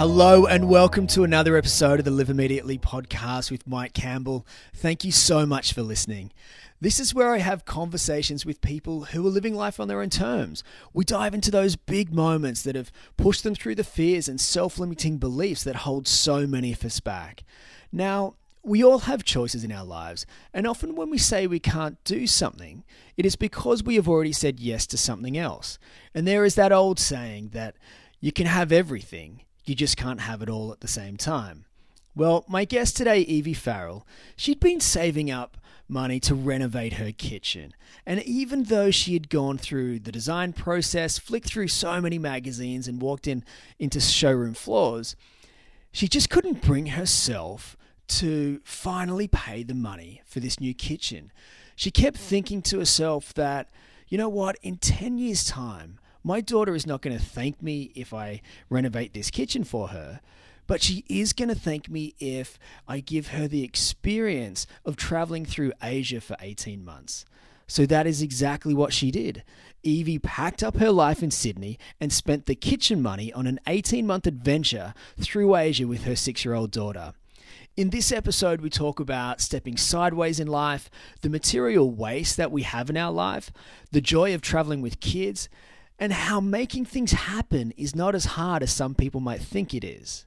Hello and welcome to another episode of the Live Immediately podcast with Mike Campbell. Thank you so much for listening. This is where I have conversations with people who are living life on their own terms. We dive into those big moments that have pushed them through the fears and self limiting beliefs that hold so many of us back. Now, we all have choices in our lives, and often when we say we can't do something, it is because we have already said yes to something else. And there is that old saying that you can have everything, you just can't have it all at the same time. Well, my guest today, Evie Farrell, she'd been saving up money to renovate her kitchen. And even though she had gone through the design process, flicked through so many magazines, and walked in into showroom floors, she just couldn't bring herself to finally pay the money for this new kitchen. She kept thinking to herself that, you know what, in 10 years' time, my daughter is not going to thank me if I renovate this kitchen for her, but she is going to thank me if I give her the experience of traveling through Asia for 18 months. So that is exactly what she did. Evie packed up her life in Sydney and spent the kitchen money on an 18 month adventure through Asia with her six year old daughter. In this episode, we talk about stepping sideways in life, the material waste that we have in our life, the joy of traveling with kids, and how making things happen is not as hard as some people might think it is.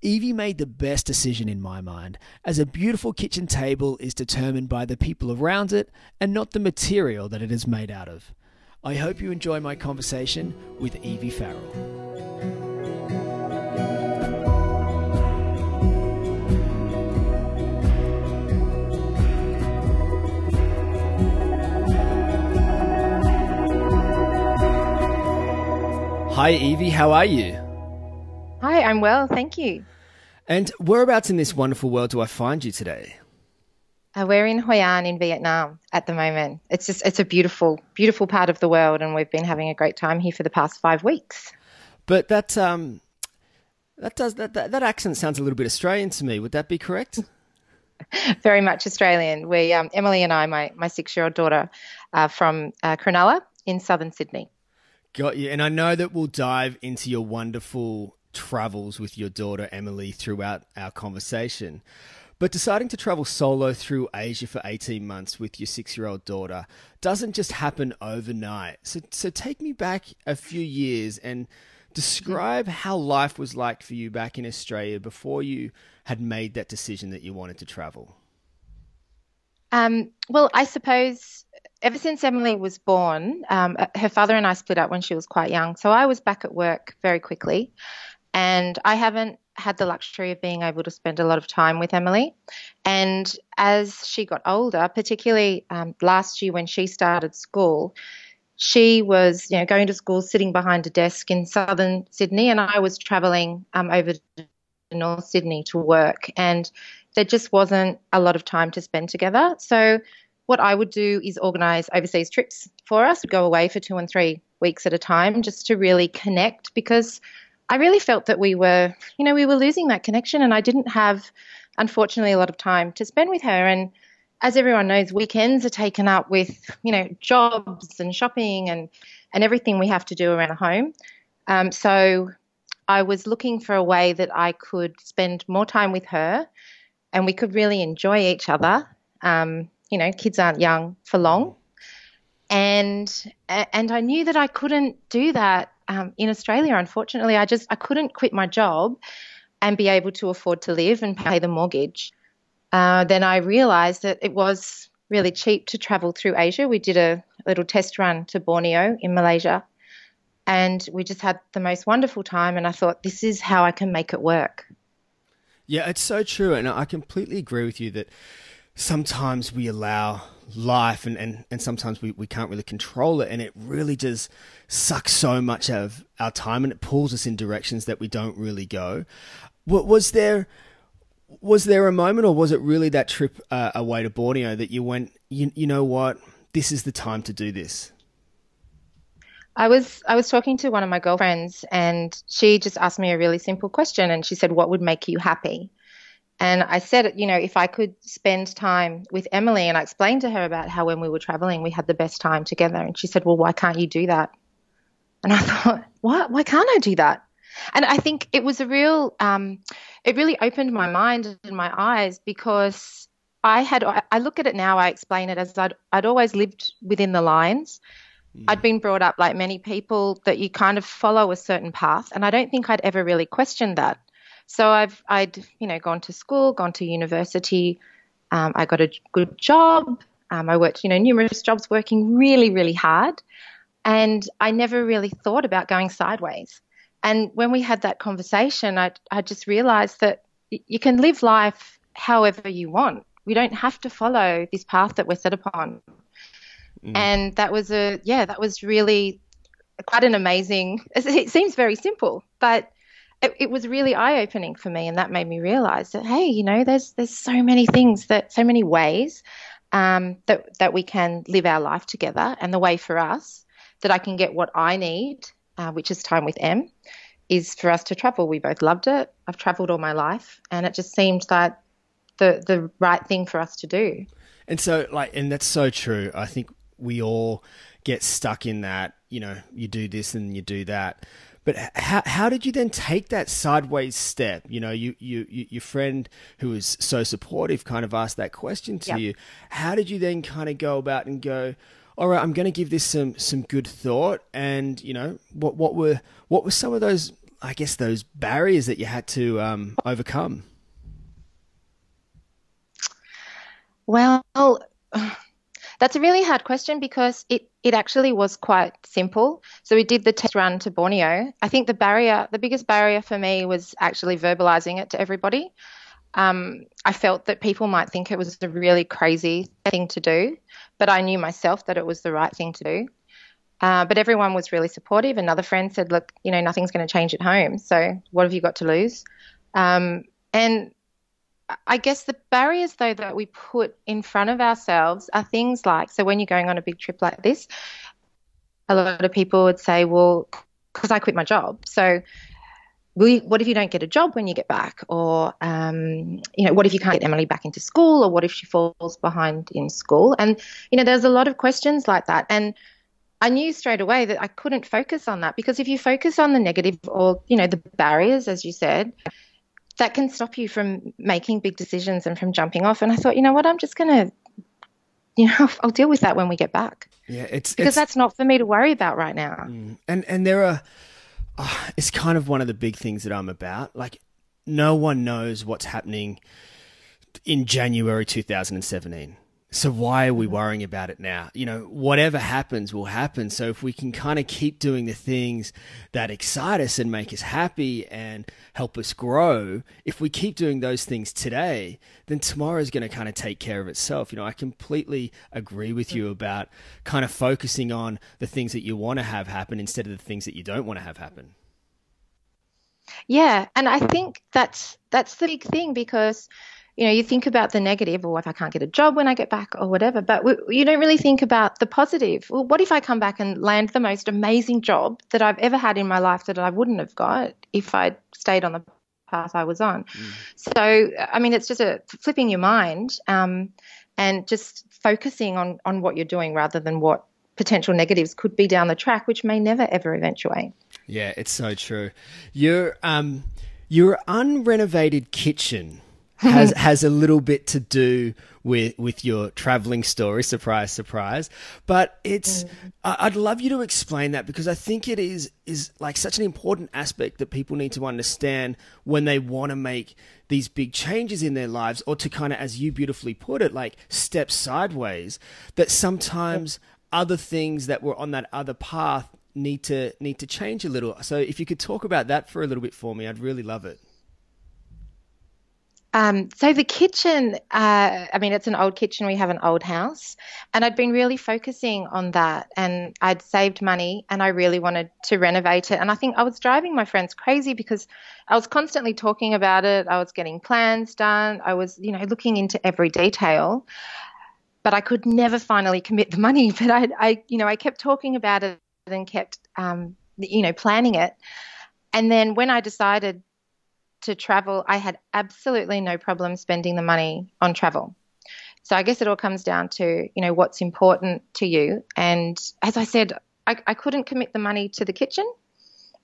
Evie made the best decision in my mind, as a beautiful kitchen table is determined by the people around it and not the material that it is made out of. I hope you enjoy my conversation with Evie Farrell. Hi, Evie. How are you? Hi, I'm well, thank you. And whereabouts in this wonderful world do I find you today? Uh, we're in Hoi An in Vietnam at the moment. It's just it's a beautiful, beautiful part of the world, and we've been having a great time here for the past five weeks. But that um, that does that, that that accent sounds a little bit Australian to me. Would that be correct? Very much Australian. We um, Emily and I, my my six year old daughter, uh, from uh, Cronulla in southern Sydney. Got you. And I know that we'll dive into your wonderful travels with your daughter Emily throughout our conversation. But deciding to travel solo through Asia for 18 months with your six year old daughter doesn't just happen overnight. So, so take me back a few years and describe how life was like for you back in Australia before you had made that decision that you wanted to travel. Um, well, I suppose ever since Emily was born, um, uh, her father and I split up when she was quite young. So I was back at work very quickly. And I haven't had the luxury of being able to spend a lot of time with Emily. And as she got older, particularly um, last year when she started school, she was, you know, going to school, sitting behind a desk in southern Sydney, and I was travelling um, over to North Sydney to work, and there just wasn't a lot of time to spend together. So what I would do is organise overseas trips for us. We'd go away for two and three weeks at a time just to really connect because I really felt that we were, you know, we were losing that connection and I didn't have, unfortunately, a lot of time to spend with her. And as everyone knows, weekends are taken up with, you know, jobs and shopping and, and everything we have to do around the home. Um, so I was looking for a way that I could spend more time with her and we could really enjoy each other. Um, you know, kids aren't young for long. And and I knew that I couldn't do that um, in Australia. Unfortunately, I just I couldn't quit my job and be able to afford to live and pay the mortgage. Uh, then I realised that it was really cheap to travel through Asia. We did a little test run to Borneo in Malaysia, and we just had the most wonderful time. And I thought, this is how I can make it work. Yeah, it's so true, and I completely agree with you that sometimes we allow life and, and, and sometimes we, we can't really control it and it really does suck so much of our time and it pulls us in directions that we don't really go. What Was there was there a moment or was it really that trip uh, away to Borneo that you went you, you know what this is the time to do this? I was I was talking to one of my girlfriends and she just asked me a really simple question and she said what would make you happy? And I said, you know, if I could spend time with Emily, and I explained to her about how when we were traveling, we had the best time together. And she said, well, why can't you do that? And I thought, what? Why can't I do that? And I think it was a real, um, it really opened my mind and my eyes because I had, I look at it now, I explain it as I'd, I'd always lived within the lines. Mm. I'd been brought up like many people that you kind of follow a certain path. And I don't think I'd ever really questioned that. So I've, I'd, you know, gone to school, gone to university. Um, I got a good job. Um, I worked, you know, numerous jobs working really, really hard. And I never really thought about going sideways. And when we had that conversation, I, I just realized that you can live life however you want. We don't have to follow this path that we're set upon. Mm. And that was a, yeah, that was really quite an amazing, it seems very simple, but it, it was really eye opening for me. And that made me realize that, hey, you know, there's, there's so many things that, so many ways um, that, that we can live our life together. And the way for us that I can get what I need uh, which is Time with Em, is for us to travel. We both loved it. I've traveled all my life, and it just seemed like the the right thing for us to do. And so, like, and that's so true. I think we all get stuck in that. You know, you do this and you do that. But how how did you then take that sideways step? You know, you, you, you your friend who was so supportive kind of asked that question to yep. you. How did you then kind of go about and go? all right, I'm going to give this some some good thought. And you know, what what were what were some of those, I guess, those barriers that you had to um, overcome? Well, that's a really hard question because it, it actually was quite simple. So we did the test run to Borneo. I think the barrier, the biggest barrier for me was actually verbalizing it to everybody. Um, I felt that people might think it was a really crazy thing to do but I knew myself that it was the right thing to do. Uh, but everyone was really supportive. Another friend said, "Look, you know, nothing's going to change at home. So what have you got to lose?" Um, and I guess the barriers, though, that we put in front of ourselves are things like so when you're going on a big trip like this, a lot of people would say, "Well, because I quit my job, so." what if you don't get a job when you get back? Or, um, you know, what if you can't get Emily back into school? Or what if she falls behind in school? And, you know, there's a lot of questions like that. And I knew straight away that I couldn't focus on that because if you focus on the negative or, you know, the barriers, as you said, that can stop you from making big decisions and from jumping off. And I thought, you know what, I'm just going to, you know, I'll deal with that when we get back. Yeah, it's because it's, that's not for me to worry about right now. Mm. And and there are uh, it's kind of one of the big things that I'm about. Like, no one knows what's happening in January 2017. So why are we worrying about it now? You know, whatever happens will happen. So if we can kind of keep doing the things that excite us and make us happy and help us grow, if we keep doing those things today, then tomorrow is going to kind of take care of itself. You know, I completely agree with you about kind of focusing on the things that you want to have happen instead of the things that you don't want to have happen. Yeah, and I think that's that's the big thing because you know, you think about the negative, or if I can't get a job when I get back, or whatever, but we, you don't really think about the positive. Well, what if I come back and land the most amazing job that I've ever had in my life that I wouldn't have got if I'd stayed on the path I was on? Mm. So, I mean, it's just a flipping your mind um, and just focusing on on what you're doing rather than what potential negatives could be down the track, which may never ever eventuate. Yeah, it's so true. Your um, your unrenovated kitchen has has a little bit to do with with your traveling story. Surprise, surprise. But it's mm. I'd love you to explain that because I think it is is like such an important aspect that people need to understand when they want to make these big changes in their lives or to kind of as you beautifully put it like step sideways that sometimes other things that were on that other path need to need to change a little so if you could talk about that for a little bit for me i'd really love it um, so the kitchen, uh, I mean, it's an old kitchen. We have an old house, and I'd been really focusing on that, and I'd saved money, and I really wanted to renovate it. And I think I was driving my friends crazy because I was constantly talking about it. I was getting plans done. I was, you know, looking into every detail, but I could never finally commit the money. But I, I you know, I kept talking about it and kept, um, you know, planning it. And then when I decided to travel, I had absolutely no problem spending the money on travel. So I guess it all comes down to, you know, what's important to you. And as I said, I, I couldn't commit the money to the kitchen.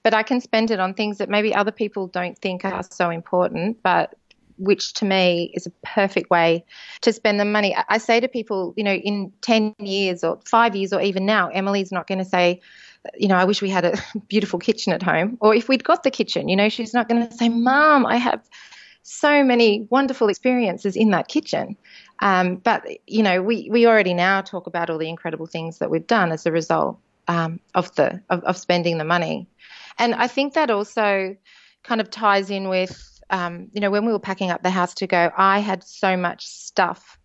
but I can spend it on things that maybe other people don't think are so important, but which to me is a perfect way to spend the money. I say to people, you know, in 10 years or five years or even now, Emily's not going to say, you know, I wish we had a beautiful kitchen at home. Or if we'd got the kitchen, you know, she's not going to say, Mom, I have so many wonderful experiences in that kitchen. Um, but, you know, we, we already now talk about all the incredible things that we've done as a result um, of the of, of spending the money. And I think that also kind of ties in with um, you know, when we were packing up the house to go, I had so much stuff,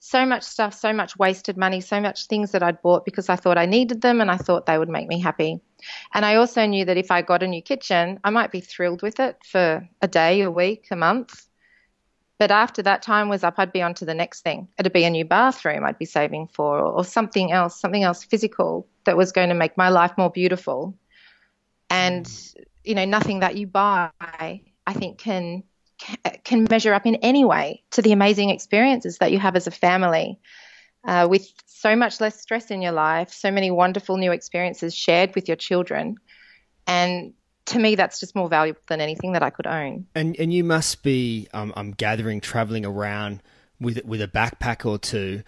so much stuff, so much wasted money, so much things that I'd bought because I thought I needed them and I thought they would make me happy. And I also knew that if I got a new kitchen, I might be thrilled with it for a day, a week, a month. But after that time was up, I'd be on to the next thing. It'd be a new bathroom I'd be saving for, or, or something else, something else physical that was going to make my life more beautiful. And, you know, nothing that you buy I think can can measure up in any way to the amazing experiences that you have as a family. Uh, with so much less stress in your life, so many wonderful new experiences shared with your children, and to me, that's just more valuable than anything that I could own. And and you must be, um, I'm gathering, traveling around with with a backpack or two.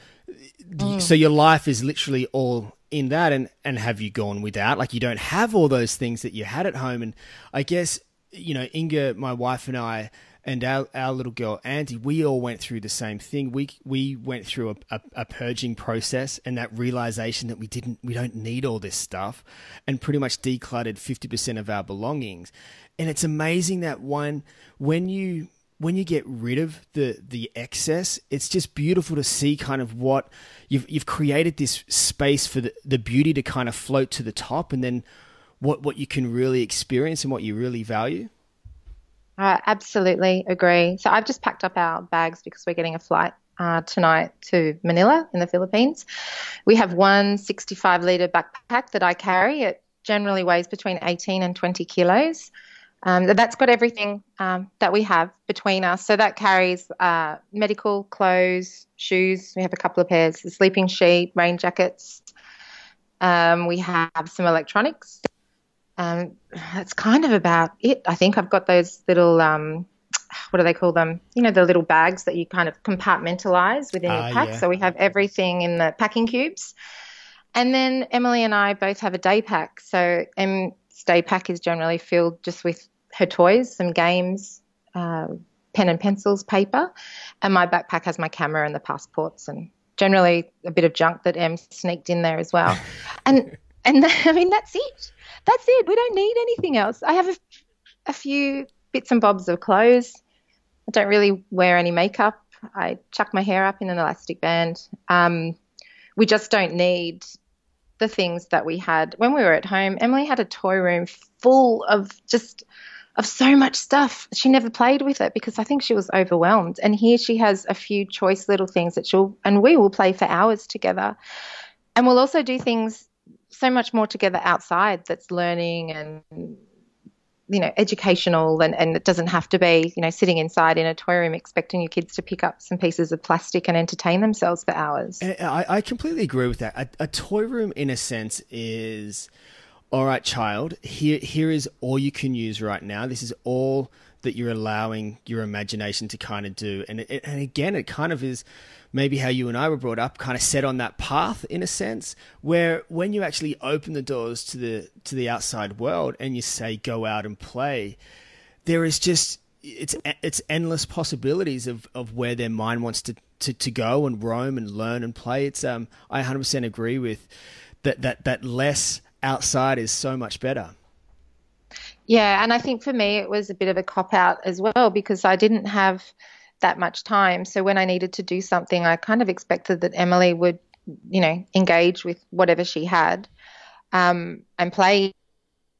Mm. So your life is literally all in that, and and have you gone without? Like you don't have all those things that you had at home, and I guess you know, Inga, my wife, and I, and our, our little girl Andy, we all went through the same thing. We we went through a, a, a, purging process and that realization that we didn't we don't need all this stuff, and pretty much decluttered fifty percent of our belongings. And it's amazing that one when you when you get rid of the the excess, it's just beautiful to see kind of what you've you've created this space for the, the beauty to kind of float to the top, and then what what you can really experience and what you really value? I absolutely agree. So I've just packed up our bags because we're getting a flight uh, tonight to Manila in the Philippines. We have one 65 litre backpack that I carry. It generally weighs between 18 and 20 kilos. Um, that's got everything um, that we have between us. So that carries uh, medical clothes, shoes. We have a couple of pairs, a sleeping sheet, rain jackets. Um, we have some electronics um, that's kind of about it. I think I've got those little, um, what do they call them? You know, the little bags that you kind of compartmentalize within your ah, pack. Yeah. So we have everything in the packing cubes. And then Emily and I both have a day pack. So Em's day pack is generally filled just with her toys, some games, uh, pen and pencils, paper. And my backpack has my camera and the passports and generally a bit of junk that Em sneaked in there as well. and and I mean that's it that's it. We don't need anything else. I have a, a few bits and bobs of clothes. I don't really wear any makeup. I chuck my hair up in an elastic band. Um, we just don't need the things that we had when we were at home. Emily had a toy room full of just of so much stuff. She never played with it because I think she was overwhelmed. And here she has a few choice little things that she'll and we will play for hours together. And we'll also do things so much more together outside that's learning and you know educational and, and it doesn't have to be you know sitting inside in a toy room expecting your kids to pick up some pieces of plastic and entertain themselves for hours. I, I completely agree with that. A, a toy room in a sense is all right child here here is all you can use right now. This is all that you're allowing your imagination to kind of do. And it, and again it kind of is maybe how you and I were brought up, kind of set on that path in a sense, where when you actually open the doors to the to the outside world and you say go out and play, there is just it's it's endless possibilities of, of where their mind wants to, to, to go and roam and learn and play. It's um I 100% agree with that that that less outside is so much better. Yeah, and I think for me it was a bit of a cop out as well because I didn't have that much time. So when I needed to do something, I kind of expected that Emily would, you know, engage with whatever she had um, and play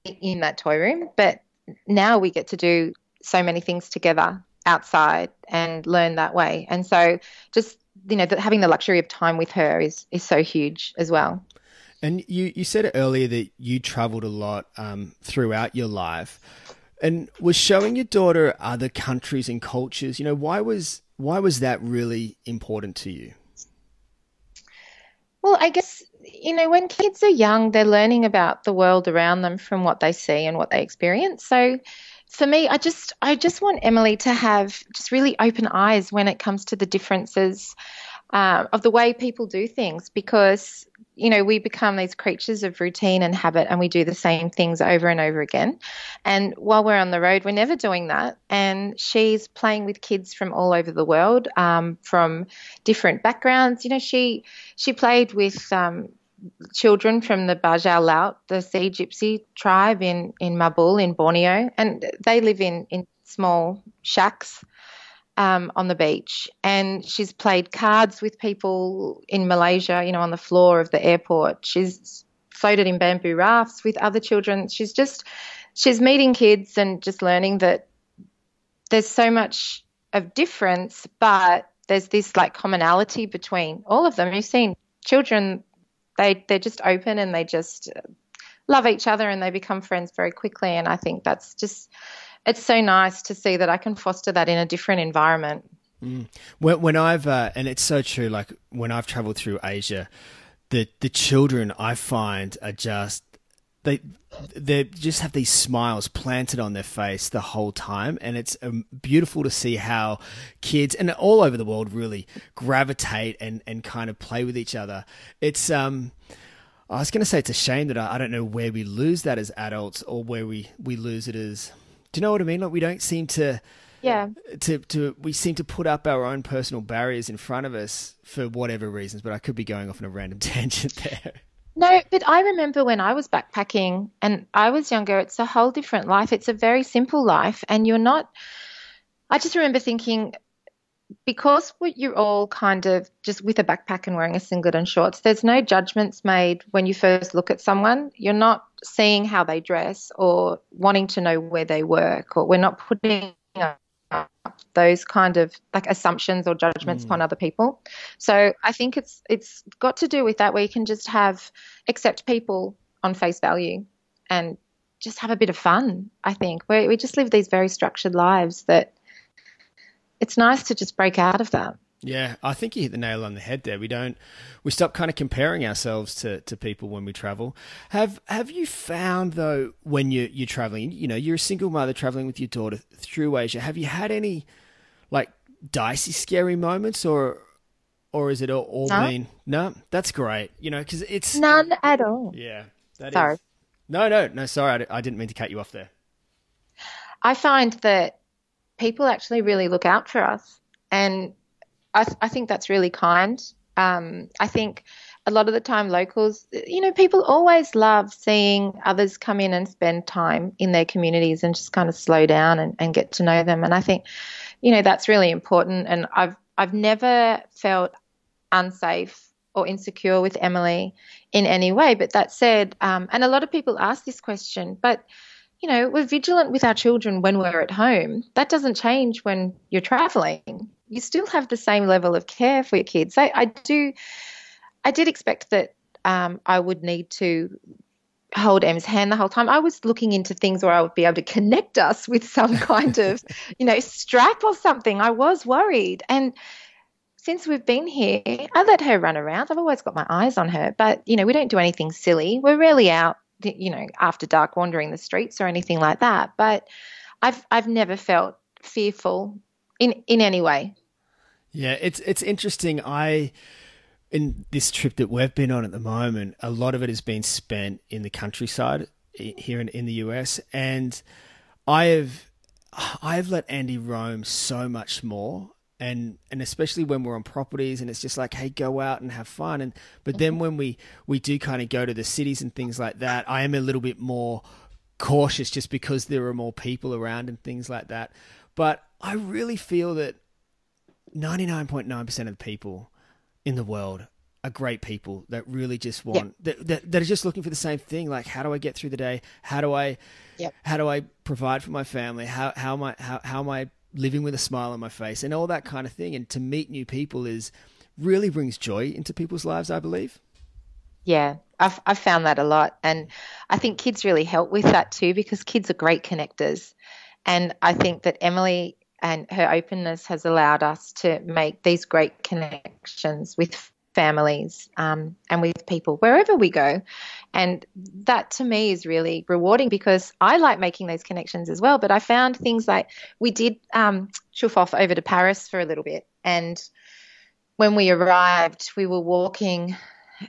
in that toy room. But now we get to do so many things together outside and learn that way. And so just you know, having the luxury of time with her is is so huge as well. And you you said earlier that you travelled a lot um, throughout your life and was showing your daughter other countries and cultures. You know, why was why was that really important to you? Well, I guess you know, when kids are young, they're learning about the world around them from what they see and what they experience. So for me, I just I just want Emily to have just really open eyes when it comes to the differences uh, of the way people do things because you know we become these creatures of routine and habit and we do the same things over and over again. And while we're on the road we're never doing that. And she's playing with kids from all over the world um, from different backgrounds. You know she she played with um, children from the Bajau Laut, the Sea Gypsy tribe in, in Mabul in Borneo, and they live in, in small shacks um, on the beach. And she's played cards with people in Malaysia, you know, on the floor of the airport. She's floated in bamboo rafts with other children. She's just, she's meeting kids and just learning that there's so much of difference, but there's this like commonality between all of them. You've seen children they they're just open and they just love each other and they become friends very quickly. And I think that's just it's so nice to see that I can foster that in a different environment. Mm. When, when I've uh, and it's so true. Like when I've traveled through Asia, the the children I find are just they they just have these smiles planted on their face the whole time and it's um, beautiful to see how kids and all over the world really gravitate and and kind of play with each other it's um I was going to say it's a shame that I, I don't know where we lose that as adults or where we we lose it as do you know what I mean like we don't seem to yeah to to we seem to put up our own personal barriers in front of us for whatever reasons but I could be going off on a random tangent there no, but I remember when I was backpacking and I was younger, it's a whole different life. It's a very simple life, and you're not. I just remember thinking, because you're all kind of just with a backpack and wearing a singlet and shorts, there's no judgments made when you first look at someone. You're not seeing how they dress or wanting to know where they work, or we're not putting those kind of like assumptions or judgments mm. upon other people. So I think it's it's got to do with that where you can just have accept people on face value and just have a bit of fun. I think we we just live these very structured lives that it's nice to just break out of that. Yeah, I think you hit the nail on the head there. We don't we stop kind of comparing ourselves to, to people when we travel. Have have you found though when you you're traveling, you know, you're a single mother traveling with your daughter through Asia, have you had any like dicey scary moments or or is it all, all no. been no that's great you know because it's none at all yeah sorry is, no no no sorry I, I didn't mean to cut you off there i find that people actually really look out for us. And i, th- I think that's really kind. Um, i think a lot of the time locals you know people always love seeing others come in and spend time in their communities and just kind of slow down and, and get to know them. And i think you know that's really important. And i've i've never felt unsafe or insecure with emily in any way. But that said um, and a lot of people ask this question but you know we're vigilant with our children when we're at home that doesn't change when you're traveling you still have the same level of care for your kids i, I do i did expect that um, i would need to hold Em's hand the whole time. I was looking into things where I would be able to connect us with some kind of, you know, strap or something. I was worried. And since we've been here, I let her run around. I've always got my eyes on her, but, you know, we don't do anything silly. We're rarely out, you know, after dark wandering the streets or anything like that. But I've, I've never felt fearful in, in any way. Yeah, it's, it's interesting. I, in this trip that we've been on at the moment, a lot of it has been spent in the countryside here in, in the US, and I have I have let Andy roam so much more. And, and especially when we're on properties and it's just like hey go out and have fun. And but then mm-hmm. when we we do kind of go to the cities and things like that I am a little bit more cautious just because there are more people around and things like that. But I really feel that 99.9% of the people in the world are great people that really just want yep. that, that, that are just looking for the same thing. Like how do i get through the day? How do i yep. how do i provide for my family? How how am i how, how am i living with a smile on my face and all that kind of thing. And to meet new people is really brings joy into people's lives i believe. Yeah i've i've found that a lot. And i think kids really help with that too because kids are great connectors. And i think that emily and her openness has allowed us to make these great connections with families um, and with people wherever we go. And that to me is really rewarding because I like making those connections as well. But I found things like we did um, chuff off over to Paris for a little bit. And when we arrived, we were walking.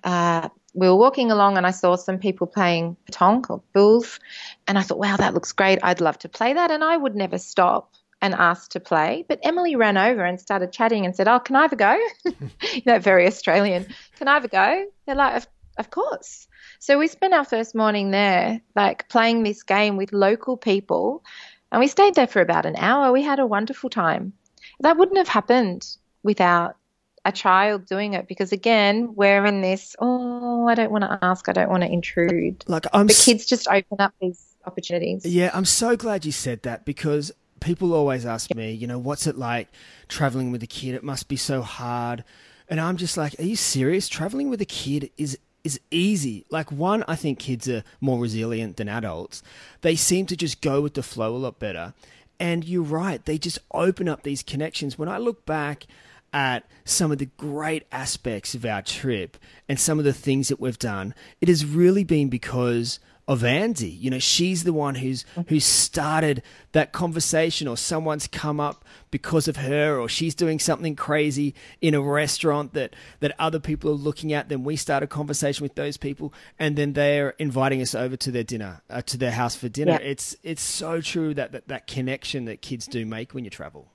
Uh, we were walking along and I saw some people playing petanque or boules, and I thought, wow, that looks great. I'd love to play that, and I would never stop and asked to play. But Emily ran over and started chatting and said, Oh, can I have a go? you know, very Australian. Can I have a go? They're like, Of, of course. So we spent our first morning there, like playing this game with local people. And we stayed there for about an hour. We had a wonderful time. That wouldn't have happened without a child doing it because again we're in this oh i don't want to ask i don't want to intrude like i'm the kids just open up these opportunities yeah i'm so glad you said that because people always ask me, you know, what's it like traveling with a kid? It must be so hard. And I'm just like, are you serious? Traveling with a kid is is easy. Like one, I think kids are more resilient than adults. They seem to just go with the flow a lot better. And you're right, they just open up these connections. When I look back at some of the great aspects of our trip and some of the things that we've done, it has really been because of Andy. You know, she's the one who's who started that conversation, or someone's come up because of her, or she's doing something crazy in a restaurant that that other people are looking at. Then we start a conversation with those people, and then they're inviting us over to their dinner, uh, to their house for dinner. Yeah. It's it's so true that, that that connection that kids do make when you travel.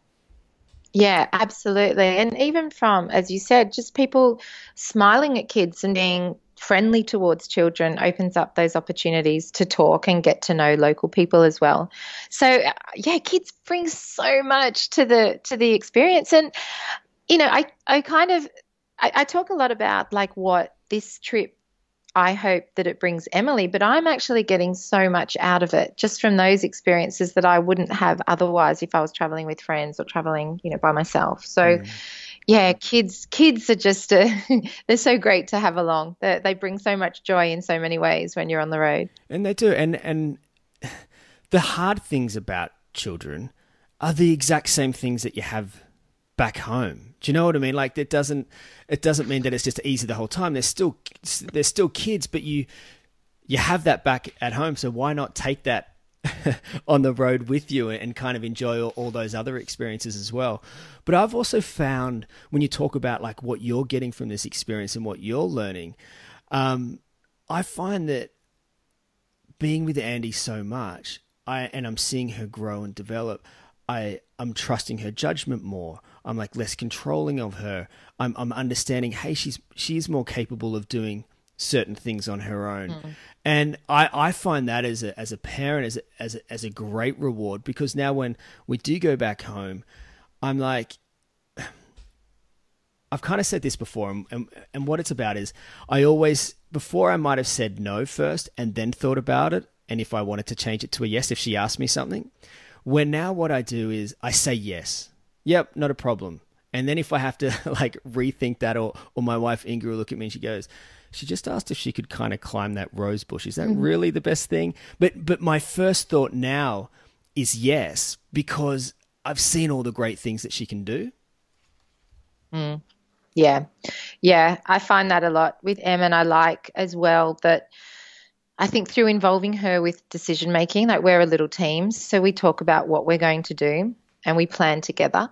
Yeah, absolutely. And even from, as you said, just people smiling at kids and being friendly towards children opens up those opportunities to talk and get to know local people as well. So uh, yeah, kids bring so much to the to the experience, and you know, I I kind of I, I talk a lot about like what this trip I hope that it brings Emily, but I'm actually getting so much out of it just from those experiences that I wouldn't have otherwise if I was traveling with friends or traveling, you know, by myself. So mm yeah, kids kids are just uh, they're so great to have along. They, they bring so much joy in so many ways when you're on the road. And they do. And and the hard things about children are the exact same things that you have back home. Do you know what I mean? Like it doesn't it doesn't mean that it's just easy the whole time. They're still they're still kids, but you you have that back at home. So why not take that on the road with you and kind of enjoy all, those other experiences as well. But I've also found when you talk about like what you're getting from this experience and what you're learning, um, I find that being with Andy so much, I and I'm seeing her grow and develop. I I'm trusting her judgment more. I'm like less controlling of her. I'm I'm understanding. Hey, she's she's more capable of doing certain things on her own. Mm. And I, I find that as a, as a parent, as a, as, a, as a great reward because now when we do go back home, I'm like, I've kind of said this before, and, and, and what it's about is I always, before I might have said no first and then thought about it, and if I wanted to change it to a yes if she asked me something, where now what I do is I say yes. Yep, not a problem. And then if I have to like rethink that, or, or my wife Inga will look at me and she goes, she just asked if she could kind of climb that rose bush. Is that mm-hmm. really the best thing? But but my first thought now is yes because I've seen all the great things that she can do. Mm. Yeah, yeah, I find that a lot with Em, and I like as well that. I think through involving her with decision making, like we're a little team, so we talk about what we're going to do and we plan together.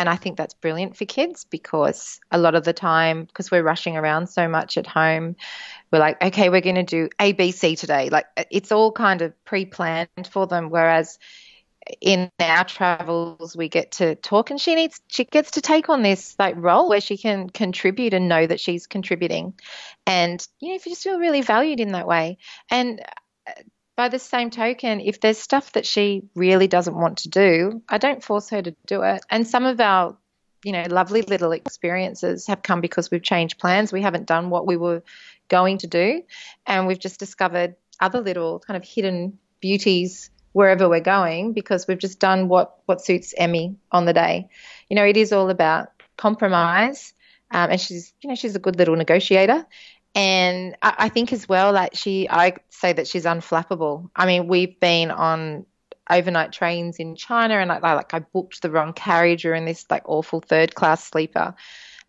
And I think that's brilliant for kids because a lot of the time, because we're rushing around so much at home, we're like, okay, we're going to do A, B, C today. Like uh, it's all kind of pre planned for them. Whereas in our travels, we get to talk and she needs, she gets to take on this like role where she can contribute and know that she's contributing. And, you know, if you just feel really valued in that way. And, uh, by the same token, if there's stuff that she really doesn't want to do, I don't force her to do it. And some of our, you know, lovely little experiences have come because we've changed plans. We haven't done what we were going to do, and we've just discovered other little kind of hidden beauties wherever we're going because we've just done what what suits Emmy on the day. You know, it is all about compromise. Um, and she's, you know, she's a good little negotiator, and I, I think as well, like she, I say that she's unflappable. I mean, we've been on overnight trains in China, and like, like I booked the wrong carriage or in this like awful third class sleeper,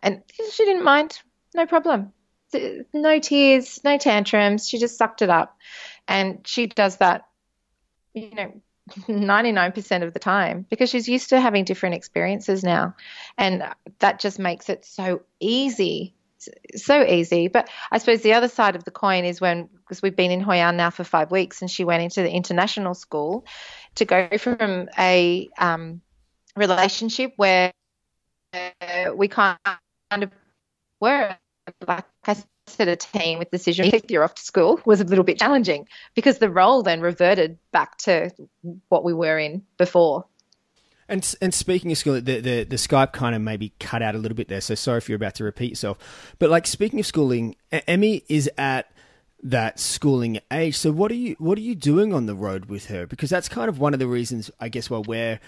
and she didn't mind. no problem. No tears, no tantrums. She just sucked it up. And she does that, you know, 99% of the time because she's used to having different experiences now. And that just makes it so easy. So easy. But I suppose the other side of the coin is when, because we've been in Hoi An now for five weeks and she went into the international school to go from a um, relationship where we kind of were like I said, a team with decision If you're off to school was a little bit challenging because the role then reverted back to what we were in before. And and speaking of school, the, the the Skype kind of maybe cut out a little bit there. So sorry if you're about to repeat yourself. But like speaking of schooling, Emmy is at that schooling age. So what are you what are you doing on the road with her? Because that's kind of one of the reasons I guess why we're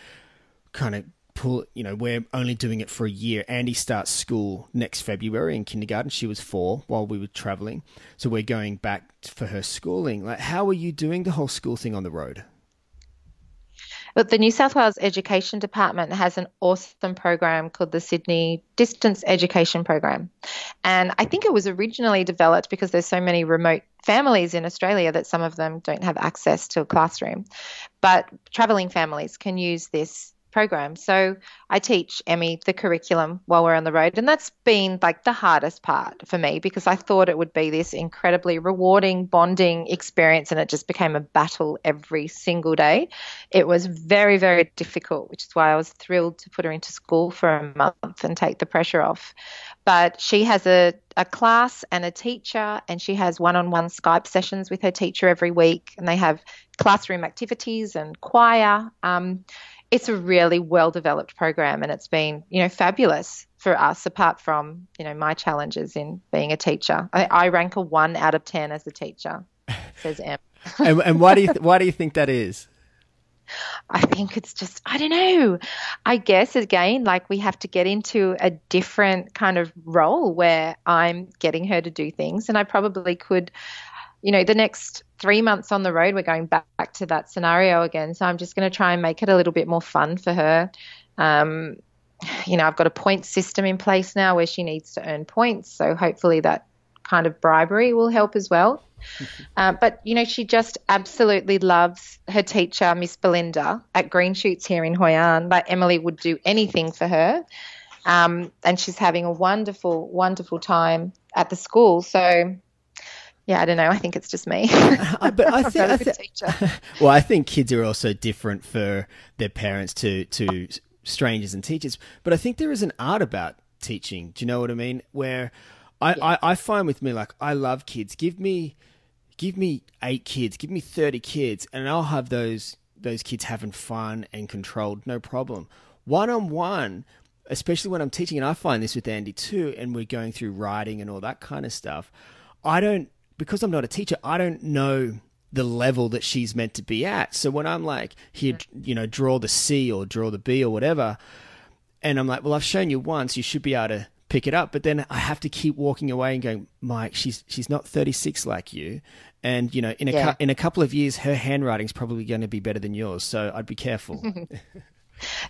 kind of pull you know we're only doing it for a year andy starts school next february in kindergarten she was four while we were traveling so we're going back for her schooling like how are you doing the whole school thing on the road but the New South Wales Education Department has an awesome program called the Sydney Distance Education Program. And I think it was originally developed because there's so many remote families in Australia that some of them don't have access to a classroom. But travelling families can use this program. So I teach Emmy the curriculum while we're on the road. And that's been like the hardest part for me because I thought it would be this incredibly rewarding, bonding experience. And it just became a battle every single day. It was very, very difficult, which is why I was thrilled to put her into school for a month and take the pressure off. But she has a, a class and a teacher, and she has one on one Skype sessions with her teacher every week. And they have classroom activities and choir. Um, it's a really well developed program and it's been you know fabulous for us apart from you know my challenges in being a teacher i, I rank a one out of ten as a teacher says em and, and why do you th- why do you think that is I think it's just, I don't know. I guess again, like we have to get into a different kind of role where I'm getting her to do things. And I probably could, you know, the next three months on the road, we're going back, back to that scenario again. So I'm just going to try and make it a little bit more fun for her. Um, you know, I've got a point system in place now where she needs to earn points. So hopefully that kind of bribery will help as well. Uh, but, you know, she just absolutely loves her teacher, Miss Belinda, at Green Shoots here in Hoi An. Like Emily would do anything for her. Um, and she's having a wonderful, wonderful time at the school. So yeah, I don't know. I think it's just me. but I think, I th- well, I think kids are also different for their parents to to strangers and teachers. But I think there is an art about teaching. Do you know what I mean? Where I, yeah. I, I find with me like I love kids. Give me give me eight kids, give me thirty kids, and I'll have those those kids having fun and controlled, no problem. One on one, especially when I'm teaching, and I find this with Andy too, and we're going through writing and all that kind of stuff. I don't because I'm not a teacher, I don't know the level that she's meant to be at. So when I'm like, here, you know, draw the C or draw the B or whatever, and I'm like, well, I've shown you once, you should be able to pick it up. But then I have to keep walking away and going, Mike, she's she's not 36 like you, and you know, in a yeah. cu- in a couple of years, her handwriting's probably going to be better than yours. So I'd be careful.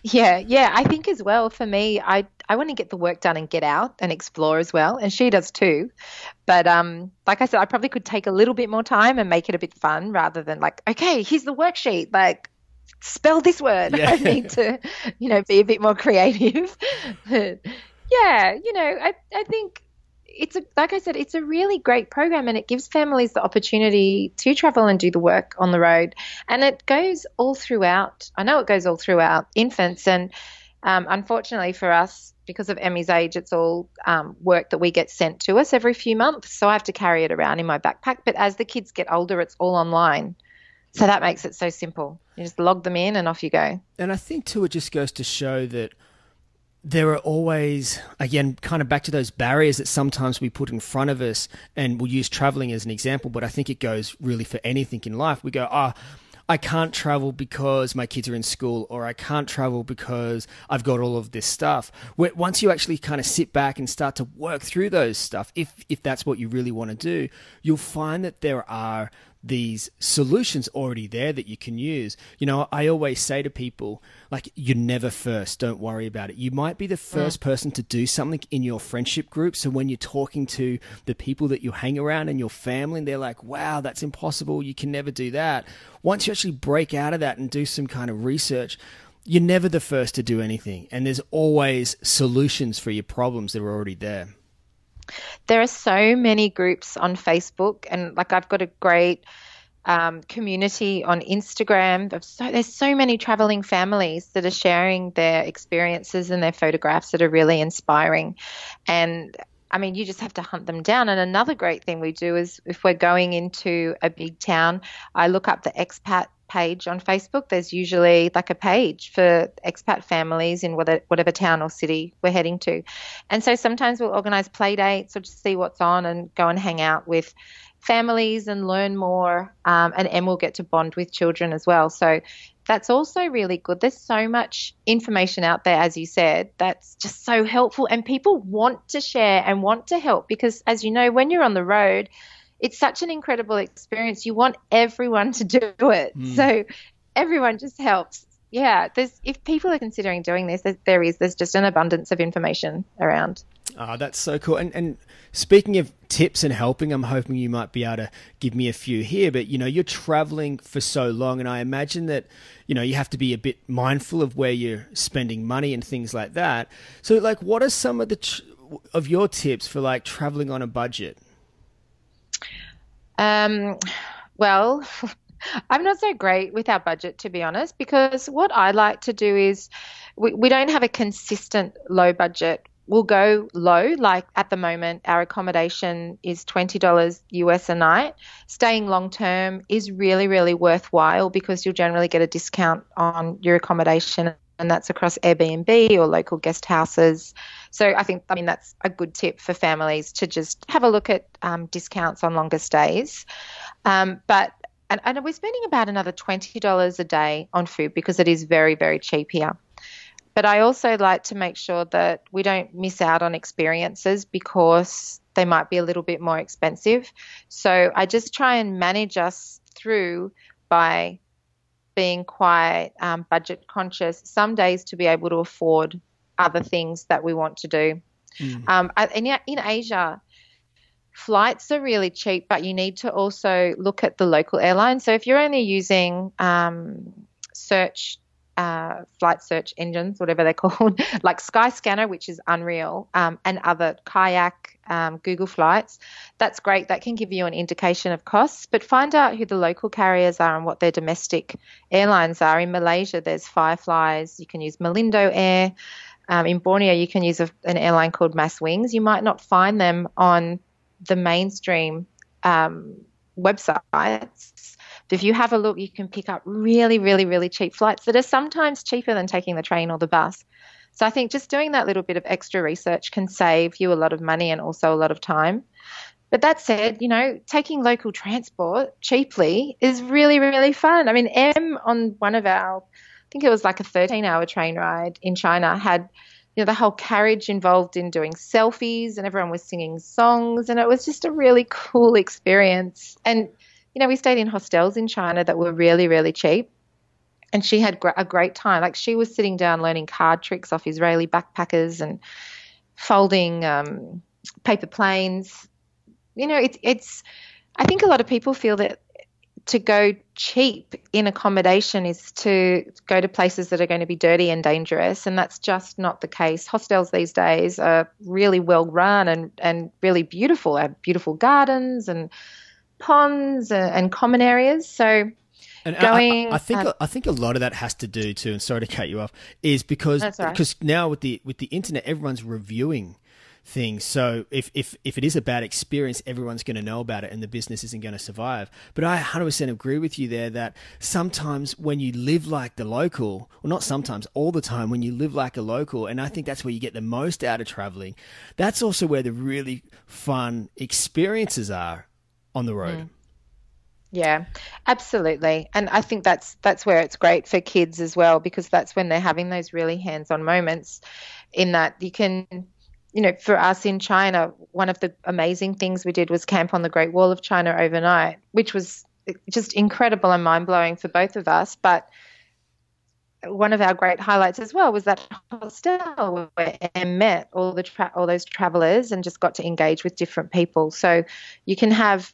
Yeah, yeah. I think as well for me, I I want to get the work done and get out and explore as well, and she does too. But um, like I said, I probably could take a little bit more time and make it a bit fun rather than like, okay, here's the worksheet, like spell this word. Yeah. I need to, you know, be a bit more creative. yeah, you know, I I think it's a, like I said, it's a really great program and it gives families the opportunity to travel and do the work on the road. And it goes all throughout. I know it goes all throughout infants. And um, unfortunately for us, because of Emmy's age, it's all um, work that we get sent to us every few months. So I have to carry it around in my backpack. But as the kids get older, it's all online. So that makes it so simple. You just log them in and off you go. And I think, too, it just goes to show that there are always, again, kind of back to those barriers that sometimes we put in front of us, and we'll use traveling as an example, but I think it goes really for anything in life. We go, ah, oh, I can't travel because my kids are in school, or I can't travel because I've got all of this stuff. Once you actually kind of sit back and start to work through those stuff, if if that's what you really want to do, you'll find that there are these solutions already there that you can use. You know, I always say to people, like, you're never first. Don't worry about it. You might be the mm. first yeah. person to do something in your friendship group. So when you're talking to the people that you hang around and your family, and they're like, wow, that's impossible. You can never do that. Once you actually break out of that and do some kind of research, you're never the first to do anything. And there's always solutions for your problems that are already there. There are so many groups on Facebook, and like I've got a great um, community on Instagram. So, there's so many traveling families that are sharing their experiences and their photographs that are really inspiring. And I mean, you just have to hunt them down. And another great thing we do is if we're going into a big town, I look up the expat page on Facebook. There's usually like a page for expat families in whatever town or city we're heading to. And so sometimes we'll organize play dates or just see what's on and go and hang out with families and learn more. Um, and Em will get to bond with children as well. So that's also really good. There's so much information out there, as you said, that's just so helpful. And people want to share and want to help because, as you know, when you're on the road, it's such an incredible experience. You want everyone to do it. Mm. So everyone just helps. Yeah, there's if people are considering doing this, there is there's just an abundance of information around. Oh, that's so cool. And and speaking of tips and helping, I'm hoping you might be able to give me a few here. But you know, you're traveling for so long, and I imagine that you know you have to be a bit mindful of where you're spending money and things like that. So, like, what are some of the tr- of your tips for like traveling on a budget? Um, well, I'm not so great with our budget, to be honest, because what I like to do is we, we don't have a consistent low budget. We'll go low, like at the moment, our accommodation is $20 US a night. Staying long term is really, really worthwhile because you'll generally get a discount on your accommodation, and that's across Airbnb or local guest houses. So I think, I mean, that's a good tip for families to just have a look at um, discounts on longer stays. Um, but and, and we're spending about another $20 a day on food because it is very, very cheap here. But I also like to make sure that we don't miss out on experiences because they might be a little bit more expensive. So I just try and manage us through by being quite um, budget conscious some days to be able to afford other things that we want to do. Mm. Um, in, in Asia, flights are really cheap, but you need to also look at the local airlines. So if you're only using um, search uh, flight search engines, whatever they're called, like Skyscanner, which is unreal, um, and other Kayak, um, Google Flights. That's great. That can give you an indication of costs, but find out who the local carriers are and what their domestic airlines are. In Malaysia, there's Fireflies. You can use Malindo Air. Um, in Borneo, you can use a, an airline called MASwings. You might not find them on the mainstream um, websites. But if you have a look, you can pick up really, really, really cheap flights that are sometimes cheaper than taking the train or the bus. So I think just doing that little bit of extra research can save you a lot of money and also a lot of time. But that said, you know, taking local transport cheaply is really, really fun. I mean, Em on one of our I think it was like a 13 hour train ride in China, had you know the whole carriage involved in doing selfies and everyone was singing songs and it was just a really cool experience. And you know, we stayed in hostels in China that were really really cheap. And she had a great time. Like she was sitting down learning card tricks off Israeli backpackers and folding um, paper planes. You know, it's it's. I think a lot of people feel that to go cheap in accommodation is to go to places that are going to be dirty and dangerous, and that's just not the case. Hostels these days are really well run and, and really beautiful. Have beautiful gardens and ponds and, and common areas. So and going, I, I, think uh, I think a lot of that has to do too. And sorry to cut you off, is because because now with the with the internet, everyone's reviewing things. So if, if, if it is a bad experience, everyone's going to know about it and the business isn't going to survive. But I 100% agree with you there that sometimes when you live like the local, well, not sometimes, all the time, when you live like a local, and I think that's where you get the most out of traveling, that's also where the really fun experiences are on the road. Mm. Yeah, absolutely. And I think that's that's where it's great for kids as well because that's when they're having those really hands-on moments in that you can you know, for us in China, one of the amazing things we did was camp on the Great Wall of China overnight, which was just incredible and mind blowing for both of us. But one of our great highlights as well was that hostel where Em met all the tra- all those travelers and just got to engage with different people. So you can have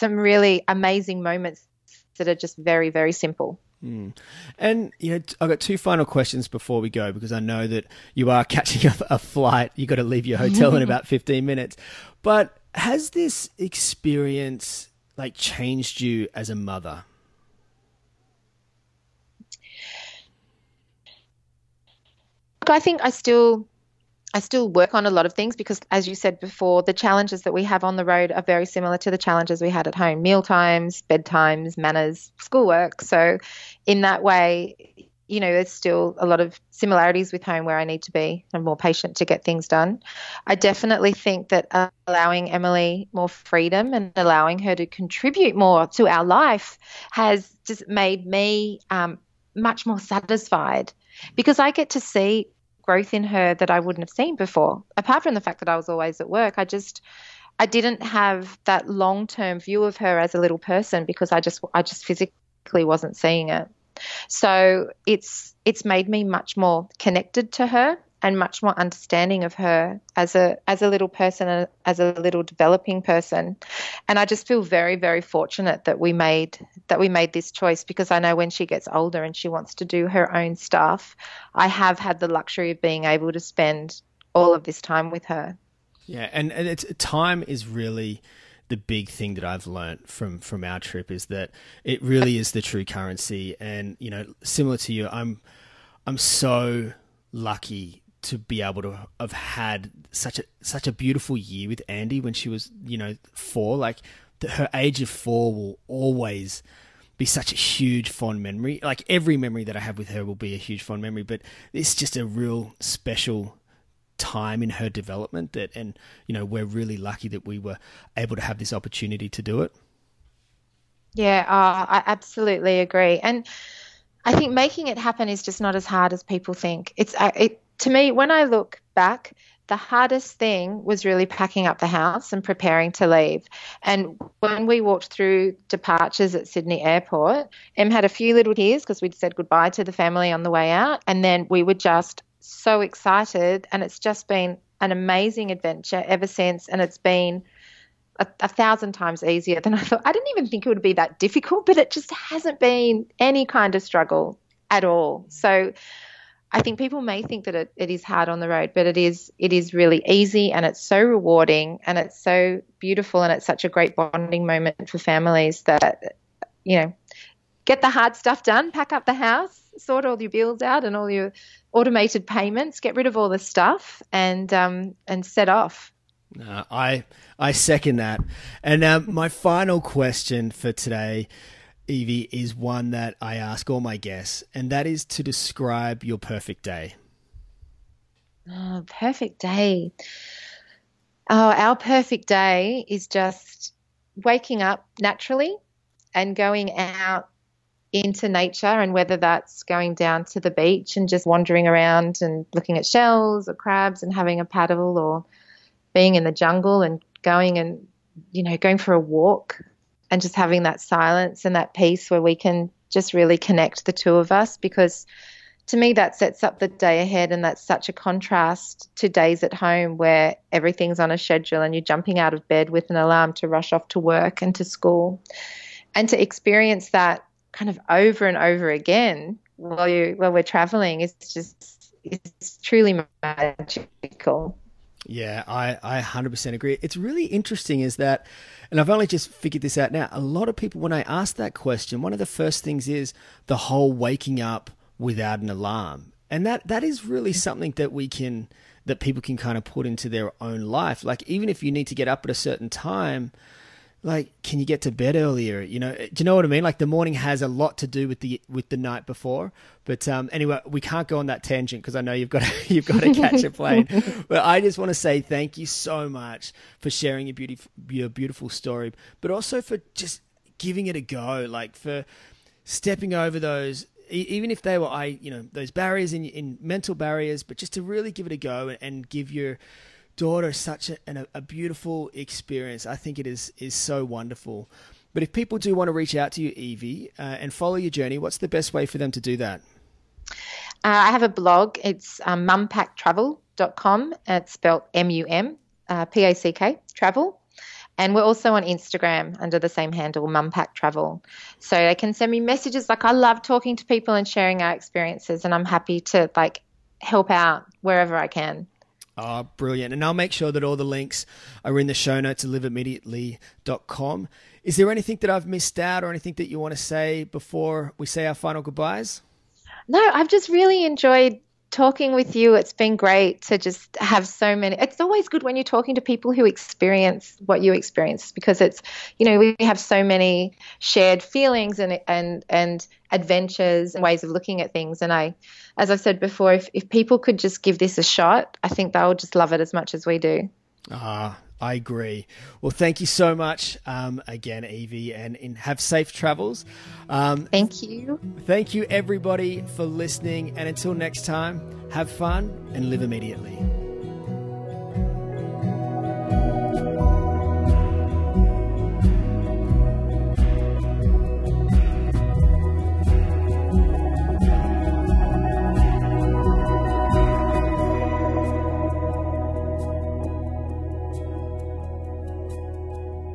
some really amazing moments that are just very very simple. Mm. And you know, I've got two final questions before we go because I know that you are catching a, a flight. You've got to leave your hotel in about fifteen minutes. But has this experience like changed you as a mother? I think I still I still work on a lot of things because, as you said before, the challenges that we have on the road are very similar to the challenges we had at home meal times, bedtimes, manners, schoolwork. So, in that way, you know, there's still a lot of similarities with home where I need to be and more patient to get things done. I definitely think that allowing Emily more freedom and allowing her to contribute more to our life has just made me um, much more satisfied because I get to see growth in her that I wouldn't have seen before. Apart from the fact that I was always at work, I just I didn't have that long-term view of her as a little person because I just I just physically wasn't seeing it. So it's it's made me much more connected to her and much more understanding of her as a as a little person and as a little developing person. And i just feel very very fortunate that we made that we made this choice because i know when she gets older and she wants to do her own stuff i have had the luxury of being able to spend all of this time with her. Yeah and, and it's time is really the big thing that I've learned from from our trip is that it really is the true currency. And you know similar to you I'm I'm so lucky to be able to have had such a such a beautiful year with Andy when she was you know four. Like the, her age of four will always be such a huge fond memory. Like every memory that I have with her will be a huge fond memory. But it's just a real special time in her development that, and you know, we're really lucky that we were able to have this opportunity to do it. Yeah, uh, I absolutely agree. And I think making it happen is just not as hard as people think. It's uh, it to me, when I look back, the hardest thing was really packing up the house and preparing to leave. And when we walked through departures at Sydney Airport, Em had a few little tears because we'd said goodbye to the family on the way out. And then we were just so excited. And it's just been an amazing adventure ever since. And it's been a, a, thousand times easier than I thought. I didn't even think it would be that difficult, but it just hasn't been any kind of struggle at all. So I think people may think that it, it is hard on the road, but it is it is really easy and it's so rewarding and it's so beautiful and it's such a great bonding moment for families that you know get the hard stuff done, pack up the house, sort all your bills out and all your automated payments, get rid of all the stuff and um, and set off. Uh, I I second that. And uh, my final question for today Evie, is one that I ask all my guests, and that is to describe your perfect day. Oh, perfect day. Oh, our perfect day is just waking up naturally and going out into nature, and whether that's going down to the beach and just wandering around and looking at shells or crabs and having a paddle, or being in the jungle and going and you know going for a walk and just having that silence and that peace where we can just really connect the two of us because to me that sets up the day ahead and that's such a contrast to days at home where everything's on a schedule and you're jumping out of bed with an alarm to rush off to work and to school. And to experience that kind of over and over again while you while we're traveling is just it's truly magical yeah, I, I 100% agree. It's really interesting is that, and I've only just figured this out now, a lot of people, when I ask that question, one of the first things is the whole waking up without an alarm. And that, that is really mm-hmm. something that we can, that people can kind of put into their own life. Like, even if you need to get up at a certain time, like can you get to bed earlier? You know do you know what i mean? Like the morning has a lot to do with the with the night before. But um anyway we can't go on that tangent because i know you've got to, you've got to catch a plane. But i just want to say thank you so much for sharing your beautiful your beautiful story but also for just giving it a go like for stepping over those even if they were i you know those barriers in in mental barriers but just to really give it a go and, and give your daughter is such a, a, beautiful experience. I think it is is so wonderful. But if people do want to reach out to you, Evie, uh, and follow your journey, what's the best way for them to do that? Uh, I have a blog. It's um, mumpacktravel.com. It's spelled M U M uh, P A C K travel. And we're also on Instagram under the same handle, Mumpack Travel. So they can send me messages. Like I love talking to people and sharing our experiences, and I'm happy to like help out wherever I can. Oh, brilliant. And I'll make sure that all the links are in the show notes at liveimmediately.com. Is there anything that I've missed out or anything that you want to say before we say our final goodbyes? No, I've just really enjoyed talking with you. It's been great to just have so many. It's always good when you're talking to people who experience what you experience because it's, you know, we have so many shared feelings and and and adventures and ways of looking at things. And I, as I said before, if if people could just give this a shot, I think they'll just love it as much as we do. Ah, I agree. Well, thank you so much um, again, Evie, and, and have safe travels. Um, thank you. Thank you, everybody, for listening. And until next time, have fun and live immediately.